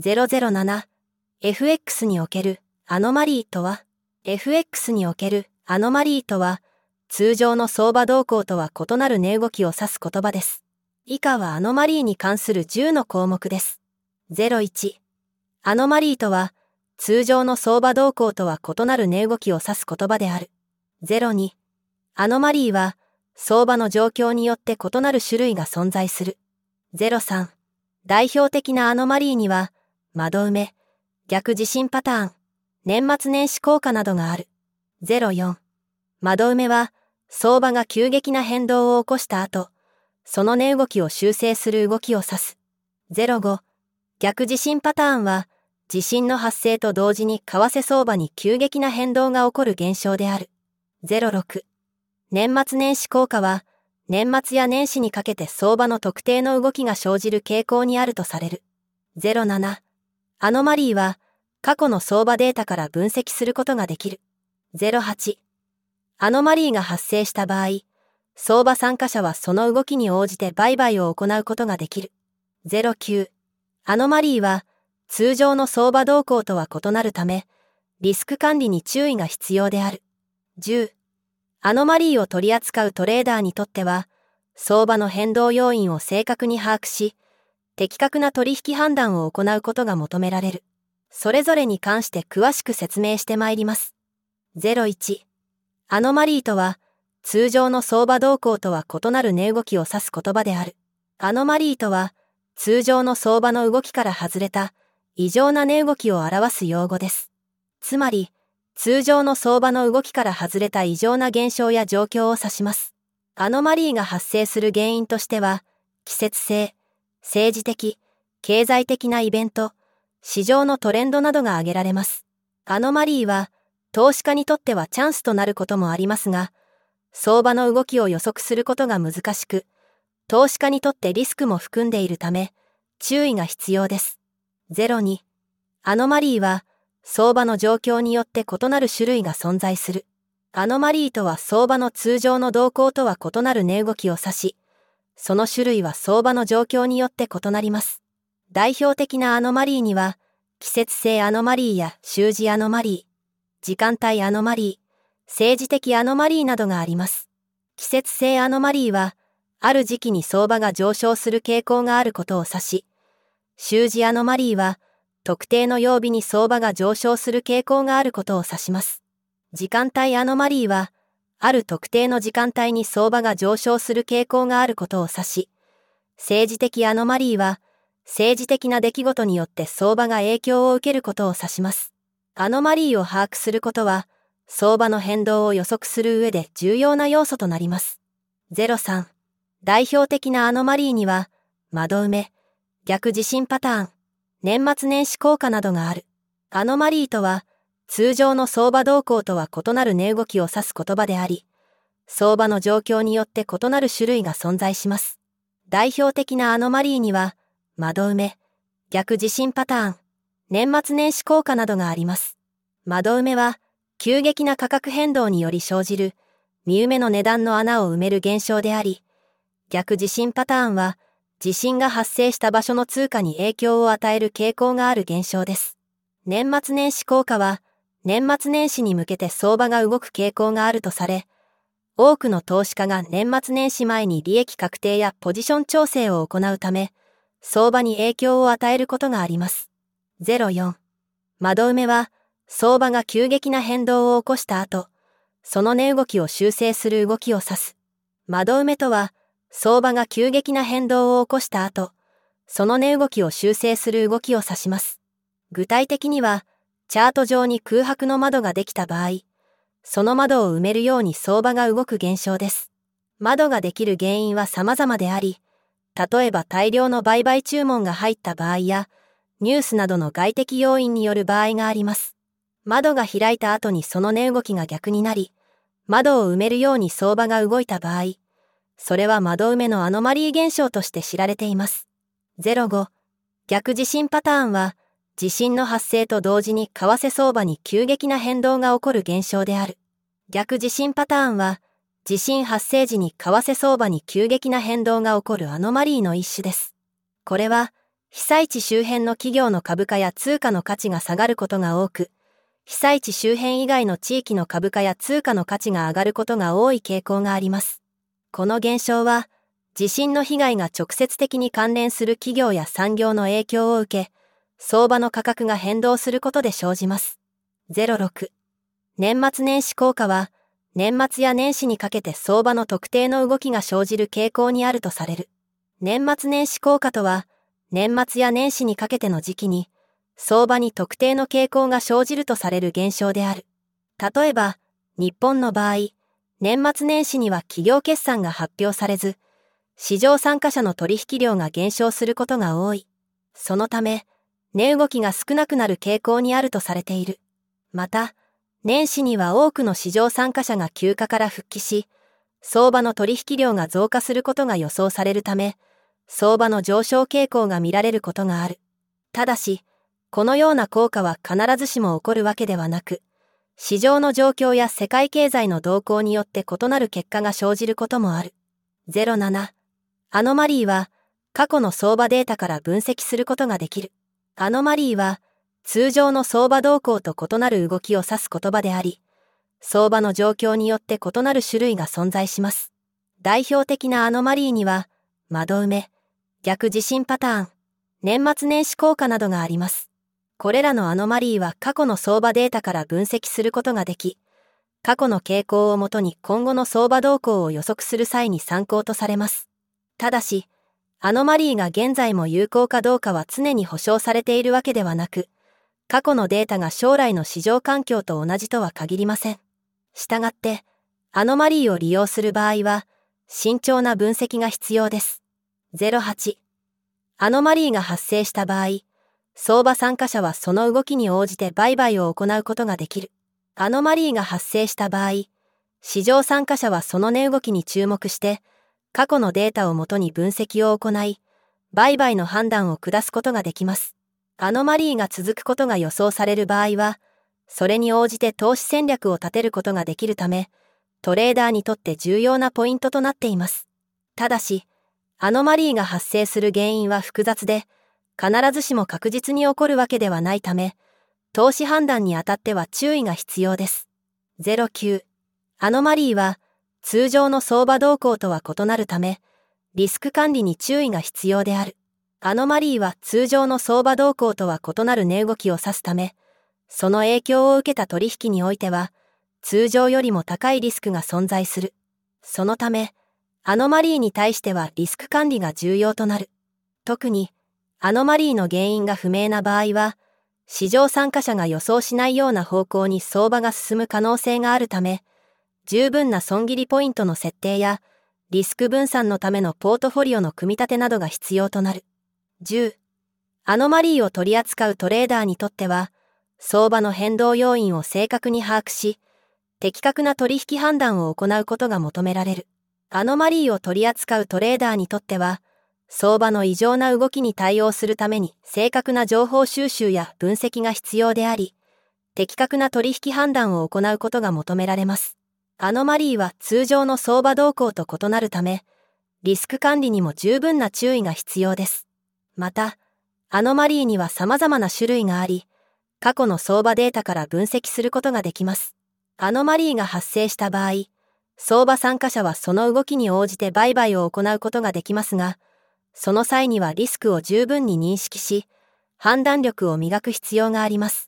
007FX におけるアノマリーとは FX におけるアノマリーとは通常の相場動向とは異なる値動きを指す言葉です。以下はアノマリーに関する10の項目です。01アノマリーとは通常の相場動向とは異なる値動きを指す言葉である。02アノマリーは相場の状況によって異なる種類が存在する。03代表的なアノマリーには窓埋め、逆地震パターン、年末年始効果などがある。04窓埋めは相場が急激な変動を起こした後、その値動きを修正する動きを指す。05逆地震パターンは地震の発生と同時に為替相場に急激な変動が起こる現象である。06年末年始効果は、年末や年始にかけて相場の特定の動きが生じる傾向にあるとされる。07アノマリーは、過去の相場データから分析することができる。08アノマリーが発生した場合、相場参加者はその動きに応じて売買を行うことができる。09アノマリーは、通常の相場動向とは異なるため、リスク管理に注意が必要である。10アノマリーを取り扱うトレーダーにとっては、相場の変動要因を正確に把握し、的確な取引判断を行うことが求められる。それぞれに関して詳しく説明してまいります。01アノマリーとは、通常の相場動向とは異なる値動きを指す言葉である。アノマリーとは、通常の相場の動きから外れた異常な値動きを表す用語です。つまり、通常の相場の動きから外れた異常な現象や状況を指します。アノマリーが発生する原因としては、季節性、政治的、経済的なイベント、市場のトレンドなどが挙げられます。アノマリーは、投資家にとってはチャンスとなることもありますが、相場の動きを予測することが難しく、投資家にとってリスクも含んでいるため、注意が必要です。02アノマリーは、相場の状況によって異なる種類が存在する。アノマリーとは相場の通常の動向とは異なる値動きを指し、その種類は相場の状況によって異なります。代表的なアノマリーには、季節性アノマリーや習字アノマリー、時間帯アノマリー、政治的アノマリーなどがあります。季節性アノマリーは、ある時期に相場が上昇する傾向があることを指し、習字アノマリーは、特定の曜日に相場が上昇する傾向があることを指します。時間帯アノマリーは、ある特定の時間帯に相場が上昇する傾向があることを指し、政治的アノマリーは、政治的な出来事によって相場が影響を受けることを指します。アノマリーを把握することは、相場の変動を予測する上で重要な要素となります。03代表的なアノマリーには、窓埋め、逆地震パターン、年末年始効果などがある。アノマリーとは、通常の相場動向とは異なる値動きを指す言葉であり、相場の状況によって異なる種類が存在します。代表的なアノマリーには、窓埋め、逆地震パターン、年末年始効果などがあります。窓埋めは、急激な価格変動により生じる、見埋めの値段の穴を埋める現象であり、逆地震パターンは、地震が発生した場所の通貨に影響を与える傾向がある現象です。年末年始効果は、年末年始に向けて相場が動く傾向があるとされ、多くの投資家が年末年始前に利益確定やポジション調整を行うため、相場に影響を与えることがあります。04窓埋めは、相場が急激な変動を起こした後、その値動きを修正する動きを指す。窓埋めとは、相場が急激な変動を起こした後、その値動きを修正する動きを指します。具体的には、チャート上に空白の窓ができた場合、その窓を埋めるように相場が動く現象です。窓ができる原因は様々であり、例えば大量の売買注文が入った場合や、ニュースなどの外的要因による場合があります。窓が開いた後にその値動きが逆になり、窓を埋めるように相場が動いた場合、それは窓埋めのアノマリー現象として知られています。05逆地震パターンは地震の発生と同時に為替相場に急激な変動が起こる現象である。逆地震パターンは地震発生時に為替相場に急激な変動が起こるアノマリーの一種です。これは被災地周辺の企業の株価や通貨の価値が下がることが多く、被災地周辺以外の地域の株価や通貨の価値が上がることが多い傾向があります。この現象は、地震の被害が直接的に関連する企業や産業の影響を受け、相場の価格が変動することで生じます。06年末年始効果は、年末や年始にかけて相場の特定の動きが生じる傾向にあるとされる。年末年始効果とは、年末や年始にかけての時期に、相場に特定の傾向が生じるとされる現象である。例えば、日本の場合、年末年始には企業決算が発表されず、市場参加者の取引量が減少することが多い。そのため、値動きが少なくなる傾向にあるとされている。また、年始には多くの市場参加者が休暇から復帰し、相場の取引量が増加することが予想されるため、相場の上昇傾向が見られることがある。ただし、このような効果は必ずしも起こるわけではなく、市場の状況や世界経済の動向によって異なる結果が生じることもある。07アノマリーは過去の相場データから分析することができる。アノマリーは通常の相場動向と異なる動きを指す言葉であり、相場の状況によって異なる種類が存在します。代表的なアノマリーには、窓埋め、逆地震パターン、年末年始効果などがあります。これらのアノマリーは過去の相場データから分析することができ、過去の傾向をもとに今後の相場動向を予測する際に参考とされます。ただし、アノマリーが現在も有効かどうかは常に保証されているわけではなく、過去のデータが将来の市場環境と同じとは限りません。したがって、アノマリーを利用する場合は、慎重な分析が必要です。08アノマリーが発生した場合、相場参加者はその動きに応じて売買を行うことができる。アノマリーが発生した場合、市場参加者はその値動きに注目して、過去のデータをもとに分析を行い、売買の判断を下すことができます。アノマリーが続くことが予想される場合は、それに応じて投資戦略を立てることができるため、トレーダーにとって重要なポイントとなっています。ただし、アノマリーが発生する原因は複雑で、必ずしも確実に起こるわけではないため、投資判断にあたっては注意が必要です。09アノマリーは通常の相場動向とは異なるため、リスク管理に注意が必要である。アノマリーは通常の相場動向とは異なる値動きを指すため、その影響を受けた取引においては、通常よりも高いリスクが存在する。そのため、アノマリーに対してはリスク管理が重要となる。特に、アノマリーの原因が不明な場合は、市場参加者が予想しないような方向に相場が進む可能性があるため、十分な損切りポイントの設定や、リスク分散のためのポートフォリオの組み立てなどが必要となる。10. アノマリーを取り扱うトレーダーにとっては、相場の変動要因を正確に把握し、的確な取引判断を行うことが求められる。アノマリーを取り扱うトレーダーにとっては、相場の異常な動きに対応するために正確な情報収集や分析が必要であり、的確な取引判断を行うことが求められます。アノマリーは通常の相場動向と異なるため、リスク管理にも十分な注意が必要です。また、アノマリーには様々な種類があり、過去の相場データから分析することができます。アノマリーが発生した場合、相場参加者はその動きに応じて売買を行うことができますが、その際にはリスクを十分に認識し、判断力を磨く必要があります。